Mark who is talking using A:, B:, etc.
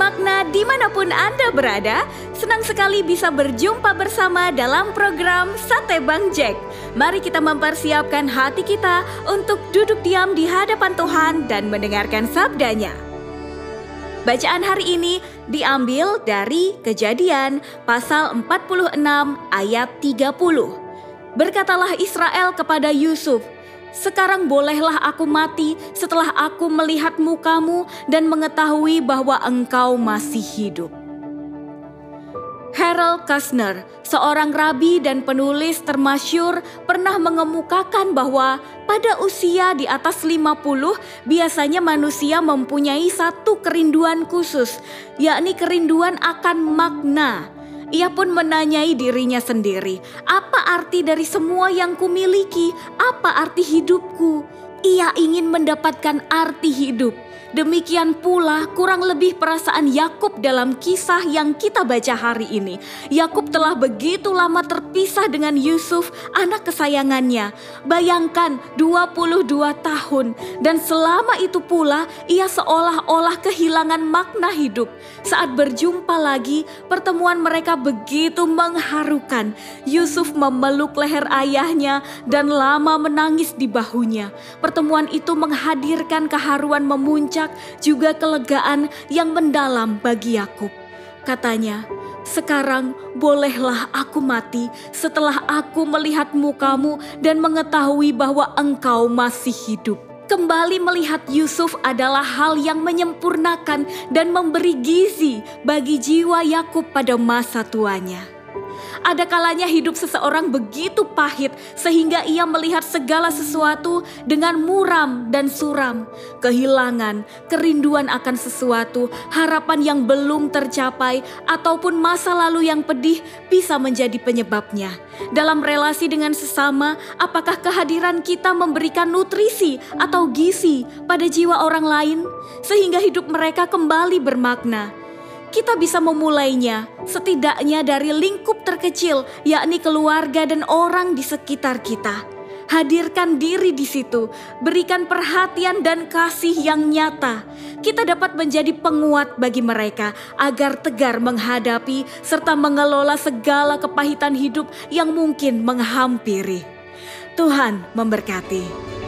A: bermakna di mana pun Anda berada. Senang sekali bisa berjumpa bersama dalam program Sate Bang Jack. Mari kita mempersiapkan hati kita untuk duduk diam di hadapan Tuhan dan mendengarkan sabdanya. Bacaan hari ini diambil dari Kejadian pasal 46 ayat 30. Berkatalah Israel kepada Yusuf, sekarang bolehlah aku mati setelah aku melihat mukamu dan mengetahui bahwa engkau masih hidup. Harold Kushner, seorang rabi dan penulis termasyur, pernah mengemukakan bahwa pada usia di atas 50 biasanya manusia mempunyai satu kerinduan khusus, yakni kerinduan akan makna ia pun menanyai dirinya sendiri, apa arti dari semua yang kumiliki? Apa arti hidupku? Ia ingin mendapatkan arti hidup. Demikian pula kurang lebih perasaan Yakub dalam kisah yang kita baca hari ini. Yakub telah begitu lama terpisah dengan Yusuf, anak kesayangannya. Bayangkan 22 tahun dan selama itu pula ia seolah-olah kehilangan makna hidup. Saat berjumpa lagi, pertemuan mereka begitu mengharukan. Yusuf memeluk leher ayahnya dan lama menangis di bahunya. Pertemuan itu menghadirkan keharuan memuncak juga kelegaan yang mendalam bagi Yakub. Katanya, "Sekarang bolehlah aku mati setelah aku melihat mukamu dan mengetahui bahwa engkau masih hidup." Kembali melihat Yusuf adalah hal yang menyempurnakan dan memberi gizi bagi jiwa Yakub pada masa tuanya. Ada kalanya hidup seseorang begitu pahit sehingga ia melihat segala sesuatu dengan muram dan suram. Kehilangan, kerinduan akan sesuatu, harapan yang belum tercapai ataupun masa lalu yang pedih bisa menjadi penyebabnya. Dalam relasi dengan sesama, apakah kehadiran kita memberikan nutrisi atau gizi pada jiwa orang lain sehingga hidup mereka kembali bermakna? Kita bisa memulainya setidaknya dari lingkup terkecil, yakni keluarga dan orang di sekitar kita. Hadirkan diri di situ, berikan perhatian dan kasih yang nyata. Kita dapat menjadi penguat bagi mereka agar tegar menghadapi serta mengelola segala kepahitan hidup yang mungkin menghampiri. Tuhan memberkati.